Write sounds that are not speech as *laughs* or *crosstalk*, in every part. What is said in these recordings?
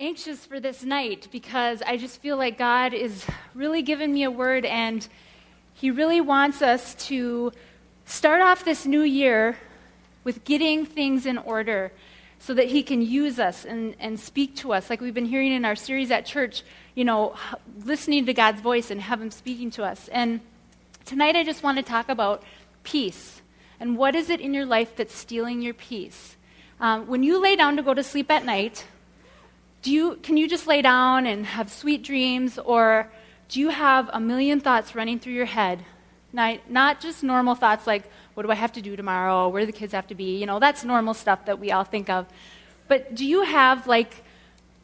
anxious for this night because I just feel like God is really giving me a word and He really wants us to start off this new year with getting things in order so that He can use us and, and speak to us. Like we've been hearing in our series at church, you know, listening to God's voice and have Him speaking to us. And tonight I just want to talk about peace. And what is it in your life that's stealing your peace? Um, when you lay down to go to sleep at night, do you, can you just lay down and have sweet dreams, or do you have a million thoughts running through your head? Not, not just normal thoughts like, what do I have to do tomorrow? Where do the kids have to be? You know, that's normal stuff that we all think of. But do you have, like,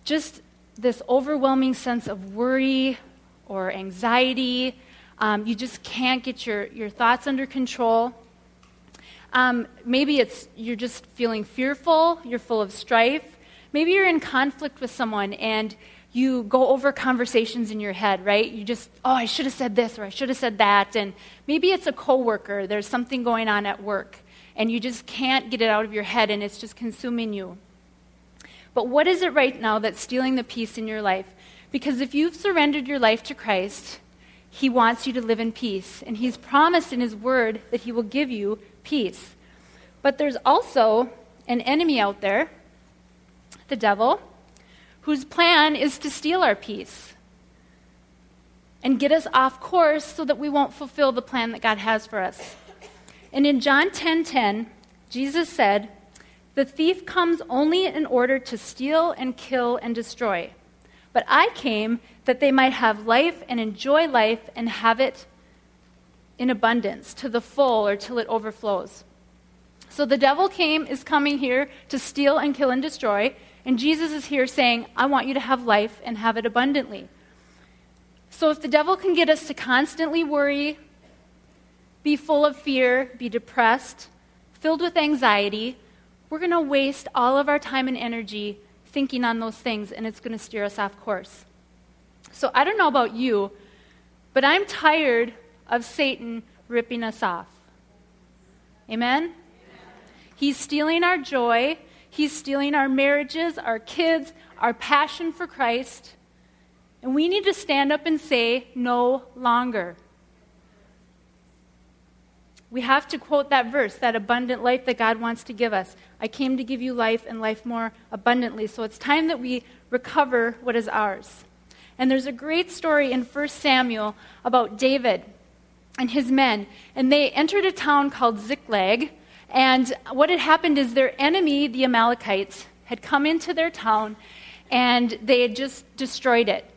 just this overwhelming sense of worry or anxiety? Um, you just can't get your, your thoughts under control. Um, maybe it's you're just feeling fearful, you're full of strife. Maybe you're in conflict with someone and you go over conversations in your head, right? You just, oh, I should have said this or I should have said that. And maybe it's a coworker, there's something going on at work, and you just can't get it out of your head and it's just consuming you. But what is it right now that's stealing the peace in your life? Because if you've surrendered your life to Christ, He wants you to live in peace. And He's promised in His Word that He will give you peace. But there's also an enemy out there the devil, whose plan is to steal our peace and get us off course so that we won't fulfill the plan that God has for us. And in John 10:10, 10, 10, Jesus said, "The thief comes only in order to steal and kill and destroy. But I came that they might have life and enjoy life and have it in abundance to the full or till it overflows." So the devil came is coming here to steal and kill and destroy. And Jesus is here saying, I want you to have life and have it abundantly. So if the devil can get us to constantly worry, be full of fear, be depressed, filled with anxiety, we're going to waste all of our time and energy thinking on those things, and it's going to steer us off course. So I don't know about you, but I'm tired of Satan ripping us off. Amen? Amen. He's stealing our joy. He's stealing our marriages, our kids, our passion for Christ. And we need to stand up and say, no longer. We have to quote that verse, that abundant life that God wants to give us. I came to give you life and life more abundantly. So it's time that we recover what is ours. And there's a great story in 1 Samuel about David and his men. And they entered a town called Ziklag. And what had happened is their enemy, the Amalekites, had come into their town and they had just destroyed it.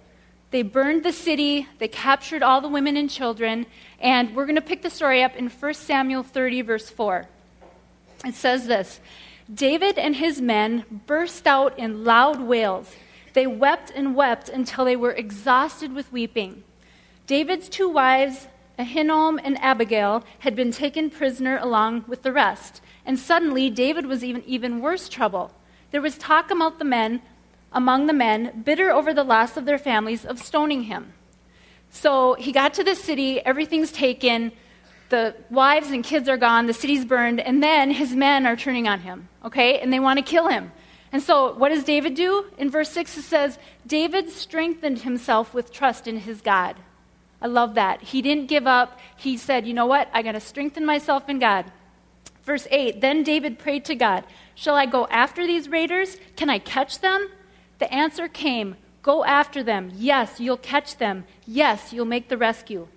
They burned the city, they captured all the women and children, and we're going to pick the story up in 1 Samuel 30, verse 4. It says this David and his men burst out in loud wails. They wept and wept until they were exhausted with weeping. David's two wives Ahinoam and Abigail had been taken prisoner along with the rest. And suddenly, David was even even worse trouble. There was talk among the men, among the men, bitter over the loss of their families, of stoning him. So he got to the city, everything's taken, the wives and kids are gone, the city's burned, and then his men are turning on him, okay? And they want to kill him. And so what does David do? In verse 6 it says, David strengthened himself with trust in his God. I love that. He didn't give up. He said, You know what? I got to strengthen myself in God. Verse 8 Then David prayed to God, Shall I go after these raiders? Can I catch them? The answer came, Go after them. Yes, you'll catch them. Yes, you'll make the rescue.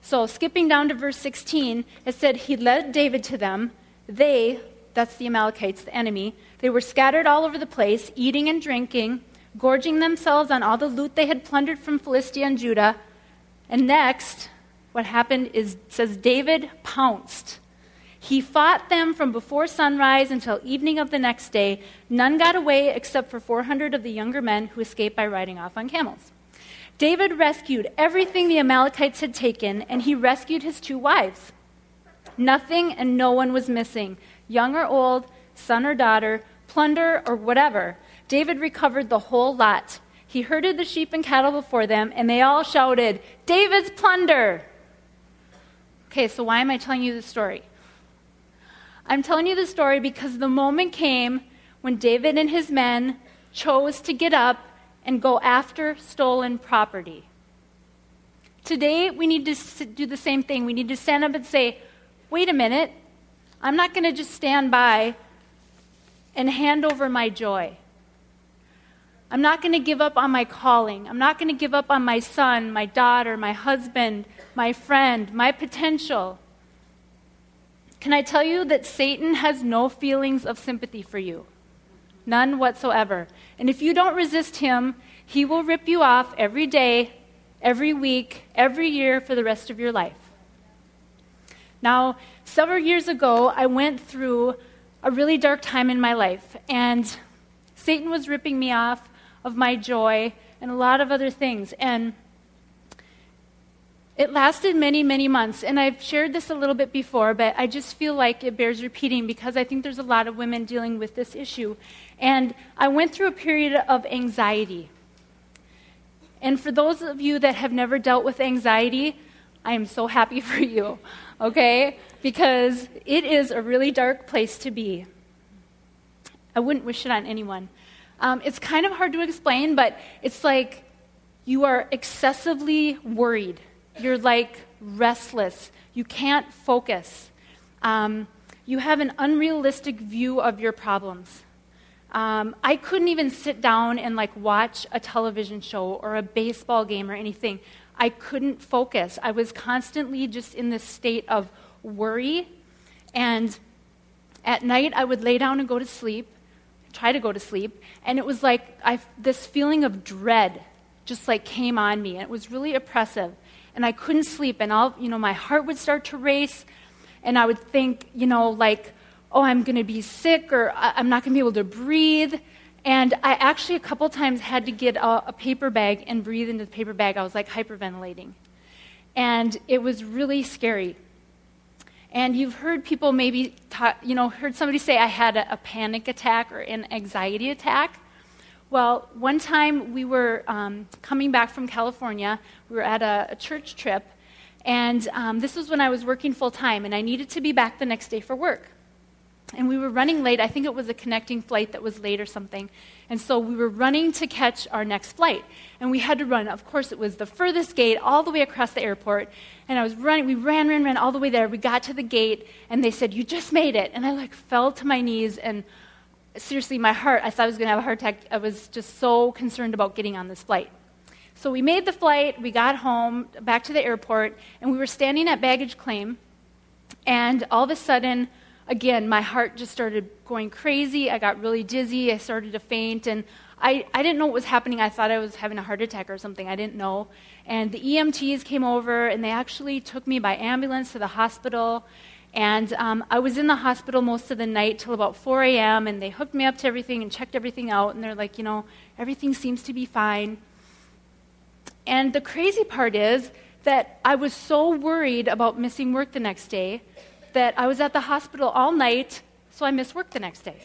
So, skipping down to verse 16, it said, He led David to them. They, that's the Amalekites, the enemy, they were scattered all over the place, eating and drinking, gorging themselves on all the loot they had plundered from Philistia and Judah. And next, what happened is says David pounced. He fought them from before sunrise until evening of the next day. None got away except for 400 of the younger men who escaped by riding off on camels. David rescued everything the Amalekites had taken, and he rescued his two wives. Nothing and no one was missing, young or old, son or daughter, plunder or whatever. David recovered the whole lot. He herded the sheep and cattle before them, and they all shouted, David's plunder! Okay, so why am I telling you this story? I'm telling you the story because the moment came when David and his men chose to get up and go after stolen property. Today, we need to do the same thing. We need to stand up and say, wait a minute, I'm not going to just stand by and hand over my joy. I'm not going to give up on my calling. I'm not going to give up on my son, my daughter, my husband, my friend, my potential. Can I tell you that Satan has no feelings of sympathy for you? None whatsoever. And if you don't resist him, he will rip you off every day, every week, every year for the rest of your life. Now, several years ago, I went through a really dark time in my life, and Satan was ripping me off of my joy and a lot of other things. And it lasted many, many months, and I've shared this a little bit before, but I just feel like it bears repeating because I think there's a lot of women dealing with this issue. And I went through a period of anxiety. And for those of you that have never dealt with anxiety, I am so happy *laughs* for you, okay? Because it is a really dark place to be. I wouldn't wish it on anyone. Um, it's kind of hard to explain, but it's like you are excessively worried you're like restless. You can't focus. Um, you have an unrealistic view of your problems. Um, I couldn't even sit down and like watch a television show or a baseball game or anything. I couldn't focus. I was constantly just in this state of worry. And at night, I would lay down and go to sleep, try to go to sleep, and it was like I, this feeling of dread just like came on me, and it was really oppressive and I couldn't sleep, and all you know, my heart would start to race, and I would think, you know, like, oh, I'm going to be sick, or uh, I'm not going to be able to breathe. And I actually a couple times had to get a, a, paper bag and breathe into the paper bag. I was like hyperventilating. And it was really scary. And you've heard people maybe, you know, heard somebody say I had a, a panic attack or an anxiety attack. Well, one time we were um, coming back from California. We were at a, a church trip, and um, this was when I was working full time, and I needed to be back the next day for work. And we were running late. I think it was a connecting flight that was late or something. And so we were running to catch our next flight. And we had to run. Of course, it was the furthest gate all the way across the airport. And I was running. We ran, ran, ran all the way there. We got to the gate, and they said, You just made it. And I like fell to my knees and seriously, my heart, I thought I was going to have a heart attack. I was just so concerned about getting on this flight. So we made the flight, we got home, back to the airport, and we were standing at baggage claim. And all of a sudden, again, my heart just started going crazy. I got really dizzy. I started to faint. And I, I didn't know what was happening. I thought I was having a heart attack or something. I didn't know. And the EMTs came over, and they actually took me by ambulance to the hospital. And um, I was in the hospital most of the night till about 4 a.m., and they hooked me up to everything and checked everything out, and they're like, you know, everything seems to be fine. And the crazy part is that I was so worried about missing work the next day that I was at the hospital all night, so I missed work the next day.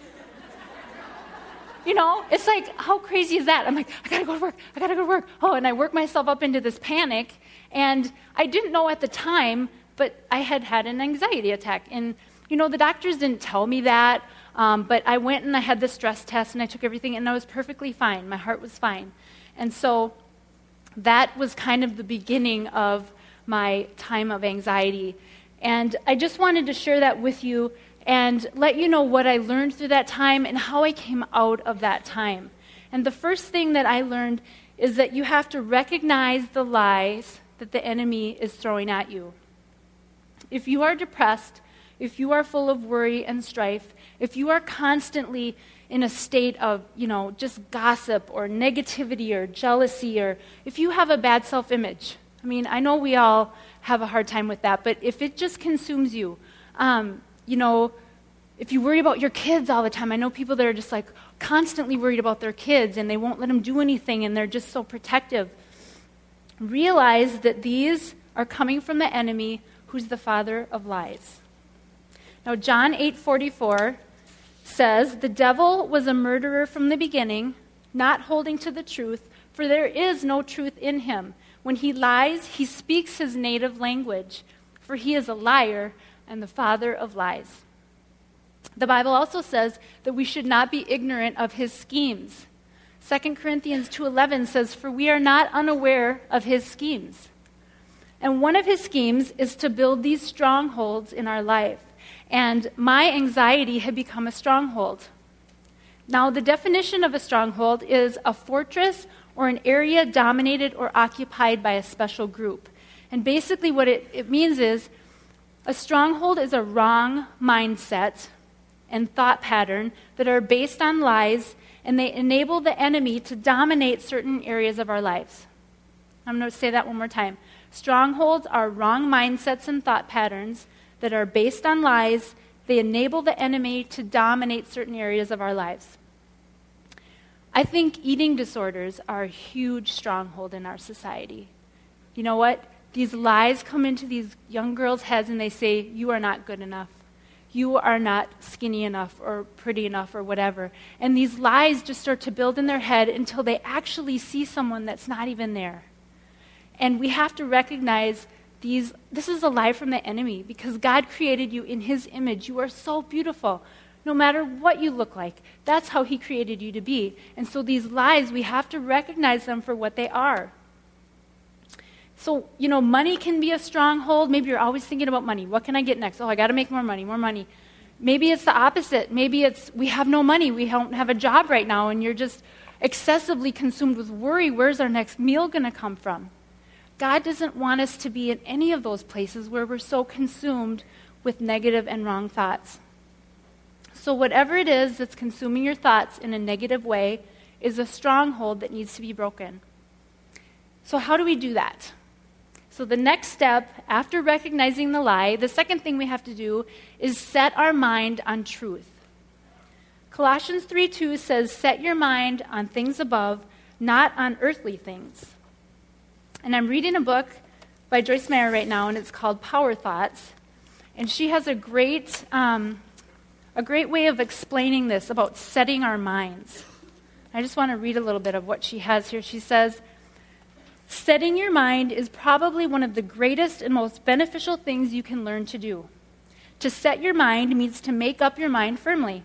you know, it's like, how crazy is that? I'm like, I gotta go to work, I gotta go to work. Oh, and I work myself up into this panic. And I didn't know at the time but I had had an anxiety attack. And, you know, the doctors didn't tell me that, um, but I went and I had the stress test and I took everything and I was perfectly fine. My heart was fine. And so that was kind of the beginning of my time of anxiety. And I just wanted to share that with you and let you know what I learned through that time and how I came out of that time. And the first thing that I learned is that you have to recognize the lies that the enemy is throwing at you. If you are depressed, if you are full of worry and strife, if you are constantly in a state of, you know, just gossip or negativity or jealousy, or if you have a bad self image, I mean, I know we all have a hard time with that, but if it just consumes you, um, you know, if you worry about your kids all the time, I know people that are just like constantly worried about their kids and they won't let them do anything and they're just so protective. realize that these are coming from the enemy who's the father of lies. Now John 8:44 says, "The devil was a murderer from the beginning, not holding to the truth, for there is no truth in him. When he lies, he speaks his native language, for he is a liar and the father of lies." The Bible also says that we should not be ignorant of his schemes. 2 Corinthians 2:11 says, "For we are not unaware of his schemes." And one of his schemes is to build these strongholds in our life. And my anxiety had become a stronghold. Now, the definition of a stronghold is a fortress or an area dominated or occupied by a special group. And basically, what it, it means is a stronghold is a wrong mindset and thought pattern that are based on lies and they enable the enemy to dominate certain areas of our lives. I'm going to say that one more time. Strongholds are wrong mindsets and thought patterns that are based on lies. They enable the enemy to dominate certain areas of our lives. I think eating disorders are a huge stronghold in our society. You know what? These lies come into these young girls' heads and they say, You are not good enough you are not skinny enough or pretty enough or whatever. And these lies just start to build in their head until they actually see someone that's not even there. And we have to recognize these this is a lie from the enemy because God created you in his image. You are so beautiful. No matter what you look like, that's how he created you to be. And so these lies, we have to recognize them for what they are. So, you know, money can be a stronghold. Maybe you're always thinking about money. What can I get next? Oh, I got to make more money, more money. Maybe it's the opposite. Maybe it's we have no money. We don't have a job right now, and you're just excessively consumed with worry. Where's our next meal going to come from? God doesn't want us to be in any of those places where we're so consumed with negative and wrong thoughts. So, whatever it is that's consuming your thoughts in a negative way is a stronghold that needs to be broken. So, how do we do that? So, the next step after recognizing the lie, the second thing we have to do is set our mind on truth. Colossians 3 2 says, Set your mind on things above, not on earthly things. And I'm reading a book by Joyce Meyer right now, and it's called Power Thoughts. And she has a great, um, a great way of explaining this about setting our minds. I just want to read a little bit of what she has here. She says, Setting your mind is probably one of the greatest and most beneficial things you can learn to do. To set your mind means to make up your mind firmly.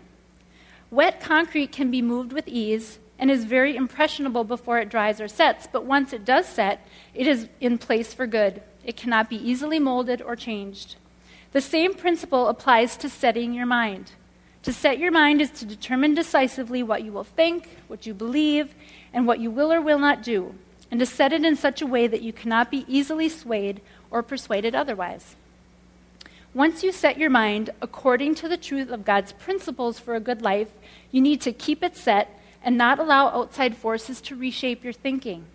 Wet concrete can be moved with ease and is very impressionable before it dries or sets, but once it does set, it is in place for good. It cannot be easily molded or changed. The same principle applies to setting your mind. To set your mind is to determine decisively what you will think, what you believe, and what you will or will not do and to set it in such a way that you cannot be easily swayed or persuaded otherwise. Once you set your mind according to the truth of God's principles for a good life, you need to keep it set and not allow outside forces to reshape your thinking.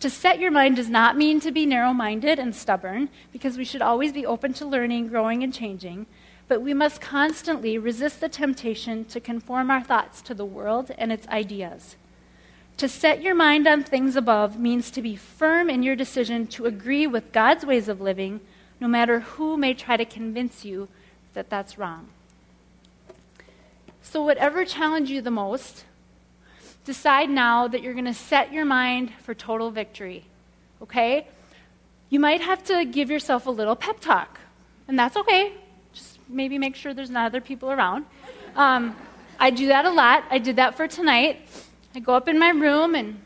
To set your mind does not mean to be narrow minded and stubborn, because we should always be open to learning, growing, and changing. But we must constantly resist the temptation to conform our thoughts to the world and its ideas. To set your mind on things above means to be firm in your decision to agree with God's ways of living, no matter who may try to convince you that that's wrong. So, whatever challenges you the most, decide now that you're going to set your mind for total victory. Okay? You might have to give yourself a little pep talk, and that's okay. Maybe make sure there's not other people around. Um, I do that a lot. I did that for tonight. I go up in my room and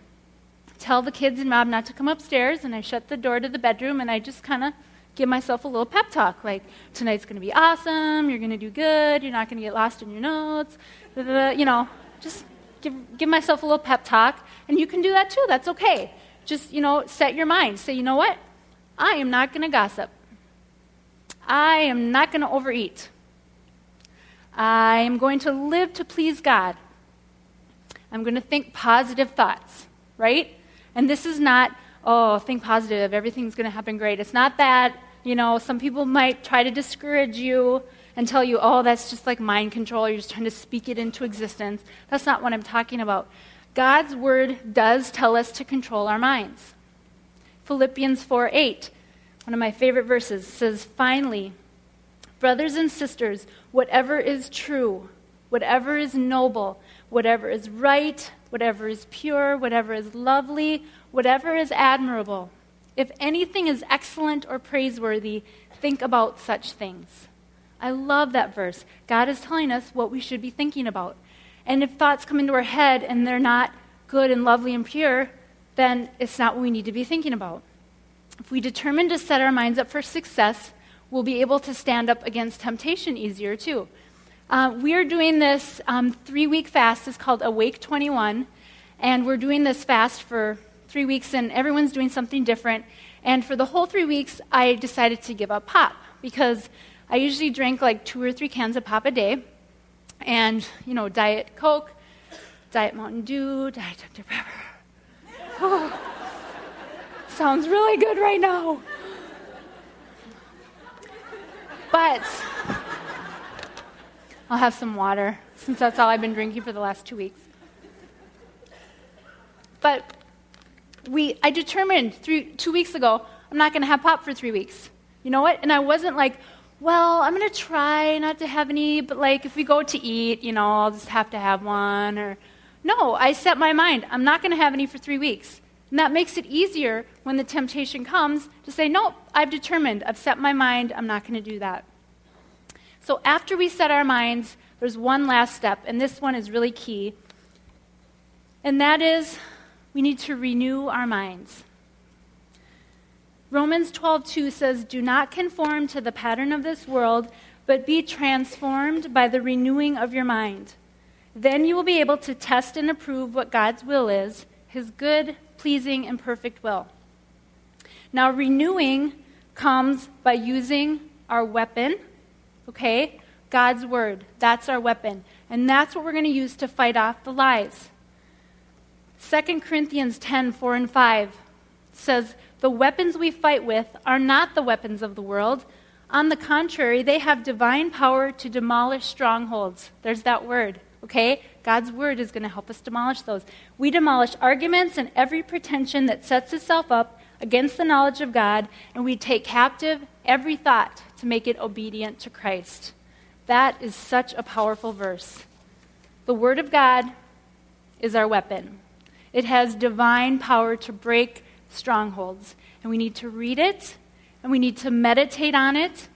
tell the kids and Rob not to come upstairs, and I shut the door to the bedroom, and I just kind of give myself a little pep talk like, tonight's going to be awesome, you're going to do good, you're not going to get lost in your notes, you know, just give, give myself a little pep talk. And you can do that too, that's okay. Just, you know, set your mind. Say, you know what? I am not going to gossip. I am not going to overeat. I am going to live to please God. I'm going to think positive thoughts, right? And this is not, oh, think positive, everything's going to happen great. It's not that. You know, some people might try to discourage you and tell you, oh, that's just like mind control. You're just trying to speak it into existence. That's not what I'm talking about. God's word does tell us to control our minds. Philippians 4 8, one of my favorite verses, says, Finally, brothers and sisters, whatever is true, whatever is noble, whatever is right, whatever is pure, whatever is lovely, whatever is admirable, if anything is excellent or praiseworthy, think about such things. I love that verse. God is telling us what we should be thinking about. And if thoughts come into our head and they're not good and lovely and pure, then it's not what we need to be thinking about. If we determine to set our minds up for success, we'll be able to stand up against temptation easier too. Uh, we are doing this um, three week fast. It's called Awake 21. And we're doing this fast for three weeks, and everyone's doing something different. And for the whole three weeks, I decided to give up pop because I usually drink like two or three cans of pop a day. And, you know, Diet Coke, Diet Mountain Dew, Diet Dr. Pepper. *laughs* Sounds really good right now. But I'll have some water since that's all I've been drinking for the last two weeks. But we, I determined three, two weeks ago, I'm not going to have pop for three weeks. You know what? And I wasn't like, well, I'm going to try not to have any, but like if we go to eat, you know, I'll just have to have one. Or no, I set my mind, I'm not going to have any for three weeks. And that makes it easier when the temptation comes to say, nope, I've determined, I've set my mind, I'm not going to do that. So after we set our minds, there's one last step, and this one is really key. And that is we need to renew our minds. Romans 12:2 says, "Do not conform to the pattern of this world, but be transformed by the renewing of your mind. Then you will be able to test and approve what God's will is, his good, pleasing, and perfect will." Now, renewing comes by using our weapon, okay? God's word. That's our weapon. And that's what we're going to use to fight off the lies. 2 Corinthians 10 4 and 5 says, The weapons we fight with are not the weapons of the world. On the contrary, they have divine power to demolish strongholds. There's that word, okay? God's word is going to help us demolish those. We demolish arguments and every pretension that sets itself up against the knowledge of God, and we take captive every thought to make it obedient to Christ. That is such a powerful verse. The word of God is our weapon. It has divine power to break strongholds. And we need to read it, and we need to meditate on it.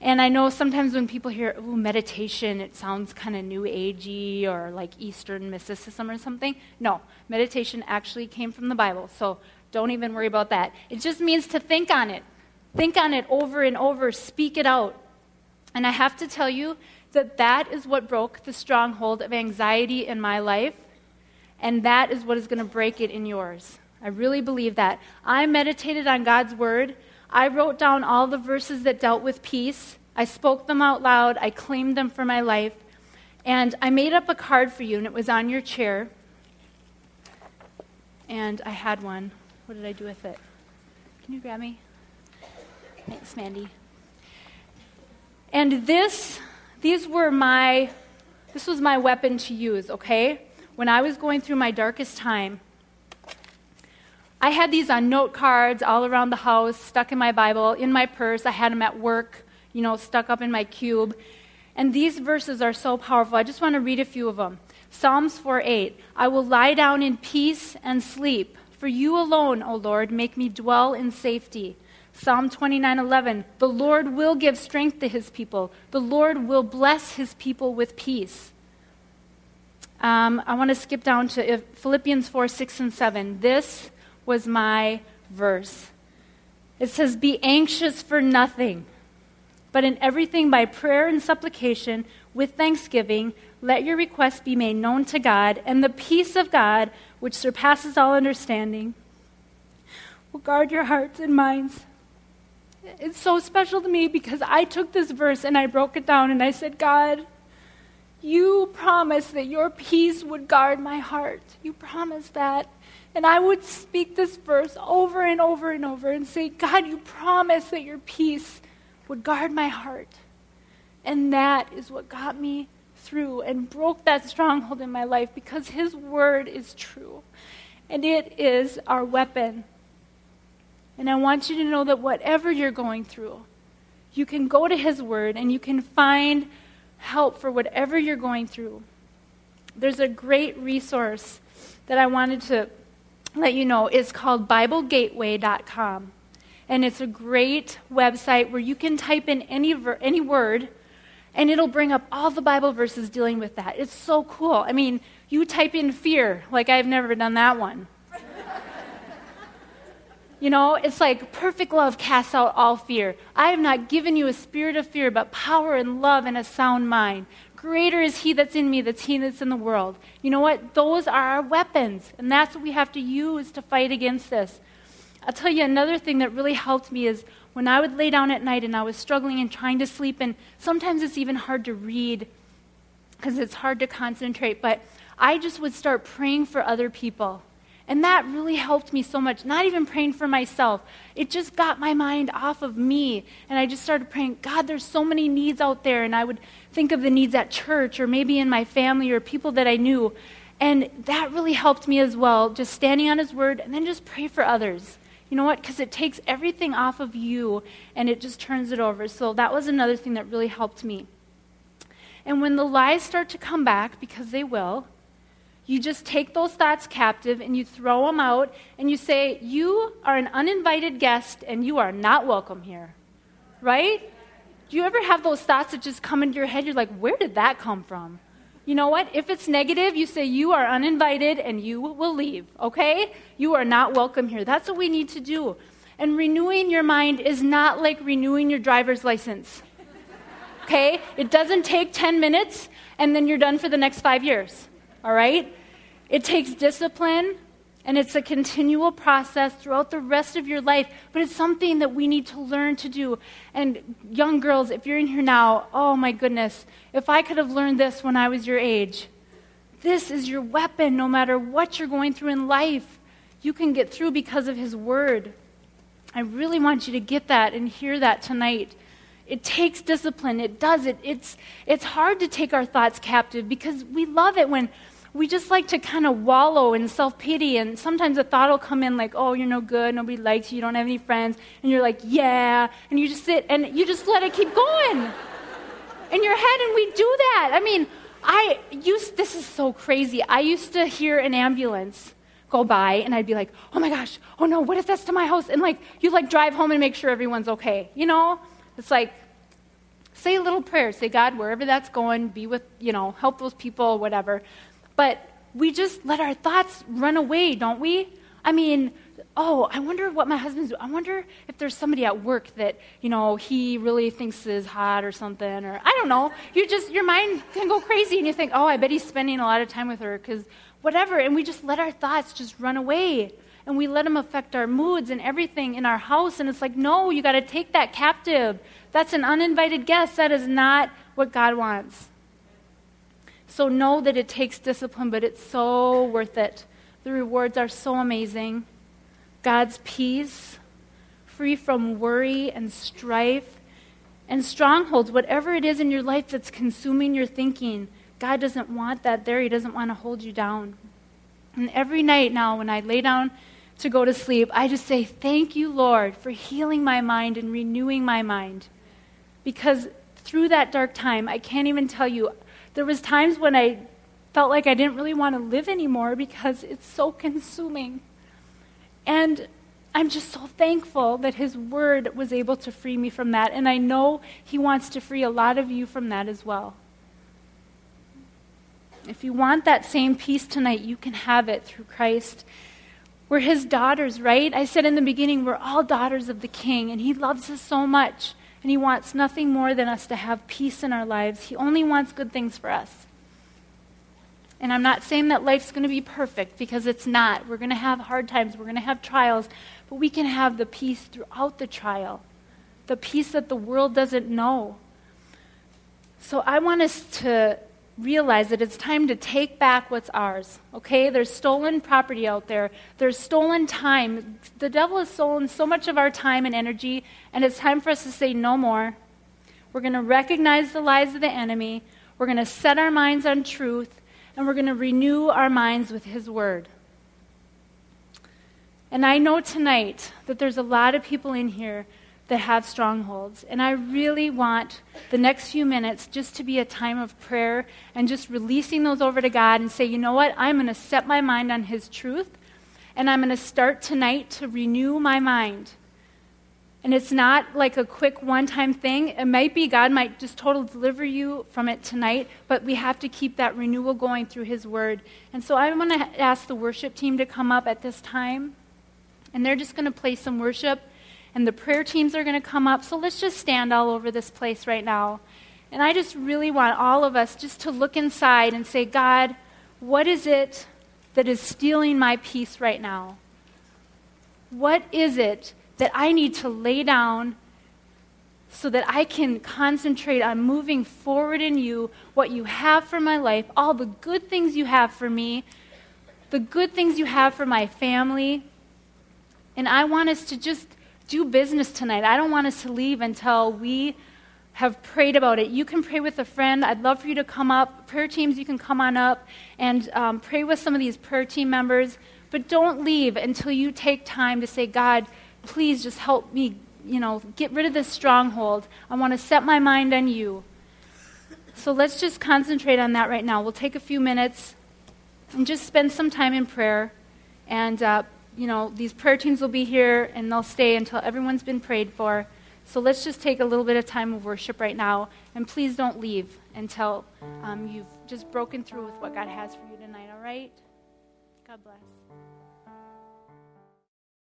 And I know sometimes when people hear, ooh, meditation, it sounds kind of new agey or like Eastern mysticism or something. No, meditation actually came from the Bible. So don't even worry about that. It just means to think on it. Think on it over and over, speak it out. And I have to tell you that that is what broke the stronghold of anxiety in my life and that is what is going to break it in yours. I really believe that. I meditated on God's word. I wrote down all the verses that dealt with peace. I spoke them out loud. I claimed them for my life. And I made up a card for you, and it was on your chair. And I had one. What did I do with it? Can you grab me? Thanks, Mandy. And this, these were my, this was my weapon to use, okay? when I was going through my darkest time, I had these on note cards all around the house, stuck in my Bible, in my purse. I had them at work, you know, stuck up in my cube. And these verses are so powerful. I just want to read a few of them. Psalms 4 8. I will lie down in peace and sleep. For you alone, O Lord, make me dwell in safety. Psalm 29:11 The Lord will give strength to his people, the Lord will bless his people with peace. Um, I want to skip down to uh, Philippians 4 6 and 7. This was my verse. It says, Be anxious for nothing, but in everything by prayer and supplication with thanksgiving, let your requests be made known to God, and the peace of God, which surpasses all understanding, will guard your hearts and minds. It's so special to me because I took this verse and I broke it down and I said, God, you promised that your peace would guard my heart. You promised that. And I would speak this verse over and over and over and say, God, you promised that your peace would guard my heart. And that is what got me through and broke that stronghold in my life because His word is true. And it is our weapon. And I want you to know that whatever you're going through, you can go to His Word and you can find help for whatever you're going through. There's a great resource that I wanted to let you know. It's called BibleGateway.com. And it's a great website where you can type in any, ver- any word and it'll bring up all the Bible verses dealing with that. It's so cool. I mean, you type in fear, like I've never done that one. *laughs* You know, it's like perfect love casts out all fear. I have not given you a spirit of fear, but power and love and a sound mind. Greater is he that's in me that's he that's in the world. You know what? Those are our weapons, and that's what we have to use to fight against this. I'll tell you another thing that really helped me is when I would lay down at night and I was struggling and trying to sleep, and sometimes it's even hard to read because it's hard to concentrate, but I just would start praying for other people. And that really helped me so much, not even praying for myself. It just got my mind off of me. And I just started praying, God, there's so many needs out there. And I would think of the needs at church or maybe in my family or people that I knew. And that really helped me as well, just standing on His Word and then just pray for others. You know what? Because it takes everything off of you and it just turns it over. So that was another thing that really helped me. And when the lies start to come back, because they will, you just take those thoughts captive and you throw them out and you say, You are an uninvited guest and you are not welcome here. Right? Do you ever have those thoughts that just come into your head? You're like, Where did that come from? You know what? If it's negative, you say, You are uninvited and you will leave. Okay? You are not welcome here. That's what we need to do. And renewing your mind is not like renewing your driver's license. Okay? It doesn't take 10 minutes and then you're done for the next five years all right? It takes discipline and it's a continual process throughout the rest of your life, but it's something that we need to learn to do. And young girls, if you're in here now, oh my goodness, if I could have learned this when I was your age, this is your weapon no matter what you're going through in life. You can get through because of His Word. I really want you to get that and hear that tonight. It takes discipline. It does it. It's, it's hard to take our thoughts captive because we love it when we just like to kind of wallow in self pity. And sometimes a thought will come in like, oh, you're no good, nobody likes you, you don't have any friends. And you're like, yeah. And you just sit and you just let it keep going in your head. And we do that. I mean, I used, this is so crazy. I used to hear an ambulance go by and I'd be like, oh my gosh, oh no, what if that's to my house? And like, you like drive home and make sure everyone's okay. You know? It's like, say a little prayer. Say, God, wherever that's going, be with, you know, help those people, whatever. But we just let our thoughts run away, don't we? I mean, oh, I wonder what my husband's doing. I wonder if there's somebody at work that, you know, he really thinks is hot or something, or I don't know. You just, your mind can go crazy and you think, oh, I bet he's spending a lot of time with her because whatever. And we just let our thoughts just run away and we let them affect our moods and everything in our house. And it's like, no, you got to take that captive. That's an uninvited guest. That is not what God wants. So know that it takes discipline, but it's so worth it. The rewards are so amazing. God's peace, free from worry and strife and strongholds, whatever it is in your life that's consuming your thinking, God doesn't want that there. He doesn't want to hold you down. And every night now, when I lay down to go to sleep, I just say, Thank you, Lord, for healing my mind and renewing my mind. Because through that dark time, I can't even tell you, there was times when I felt like I didn't really want to live anymore because it's so consuming. And I'm just so thankful that His Word was able to free me from that. And I know He wants to free a lot of you from that as well. If you want that same peace tonight, you can have it through Christ. We're His daughters, right? I said in the beginning, we're all daughters of the King, and He loves us so much. And He wants nothing more than us to have peace in our lives. He only wants good things for us. And I'm not saying that life's going to be perfect because it's not. We're going to have hard times, we're going to have trials, but we can have the peace throughout the trial, the peace that the world doesn't know. So I want us to realize that it's time to take back what's ours. Okay? There's stolen property out there, there's stolen time. The devil has stolen so much of our time and energy, and it's time for us to say no more. We're going to recognize the lies of the enemy, we're going to set our minds on truth, and we're going to renew our minds with his word. And I know tonight that there's a lot of people in here that have strongholds. And I really want the next few minutes just to be a time of prayer and just releasing those over to God and say, you know what? I'm going to set my mind on His truth. And I'm going to start tonight to renew my mind. And it's not like a quick one time thing. It might be God might just totally deliver you from it tonight, but we have to keep that renewal going through His Word. And so I'm going to ask the worship team to come up at this time. And they're just going to play some worship and the prayer teams are going to come up. So let's just stand all over this place right now. And I just really want all of us just to look inside and say, God, what is it that is stealing my peace right now? What is it that I need to lay down so that I can concentrate on moving forward in you, what you have for my life, all the good things you have for me, the good things you have for my family. And I want us to just do business tonight. I don't want us to leave until we have prayed about it. You can pray with a friend. I'd love for you to come up. Prayer teams, you can come on up and um, pray with some of these prayer team members. But don't leave until you take time to say, God, please just help me, you know, get rid of this stronghold. I want to set my mind on you. So let's just concentrate on that right now. We'll take a few minutes and just spend some time in prayer and uh, you know, these prayer teams will be here and they'll stay until everyone's been prayed for. So let's just take a little bit of time of worship right now. And please don't leave until um, you've just broken through with what God has for you tonight, all right? God bless.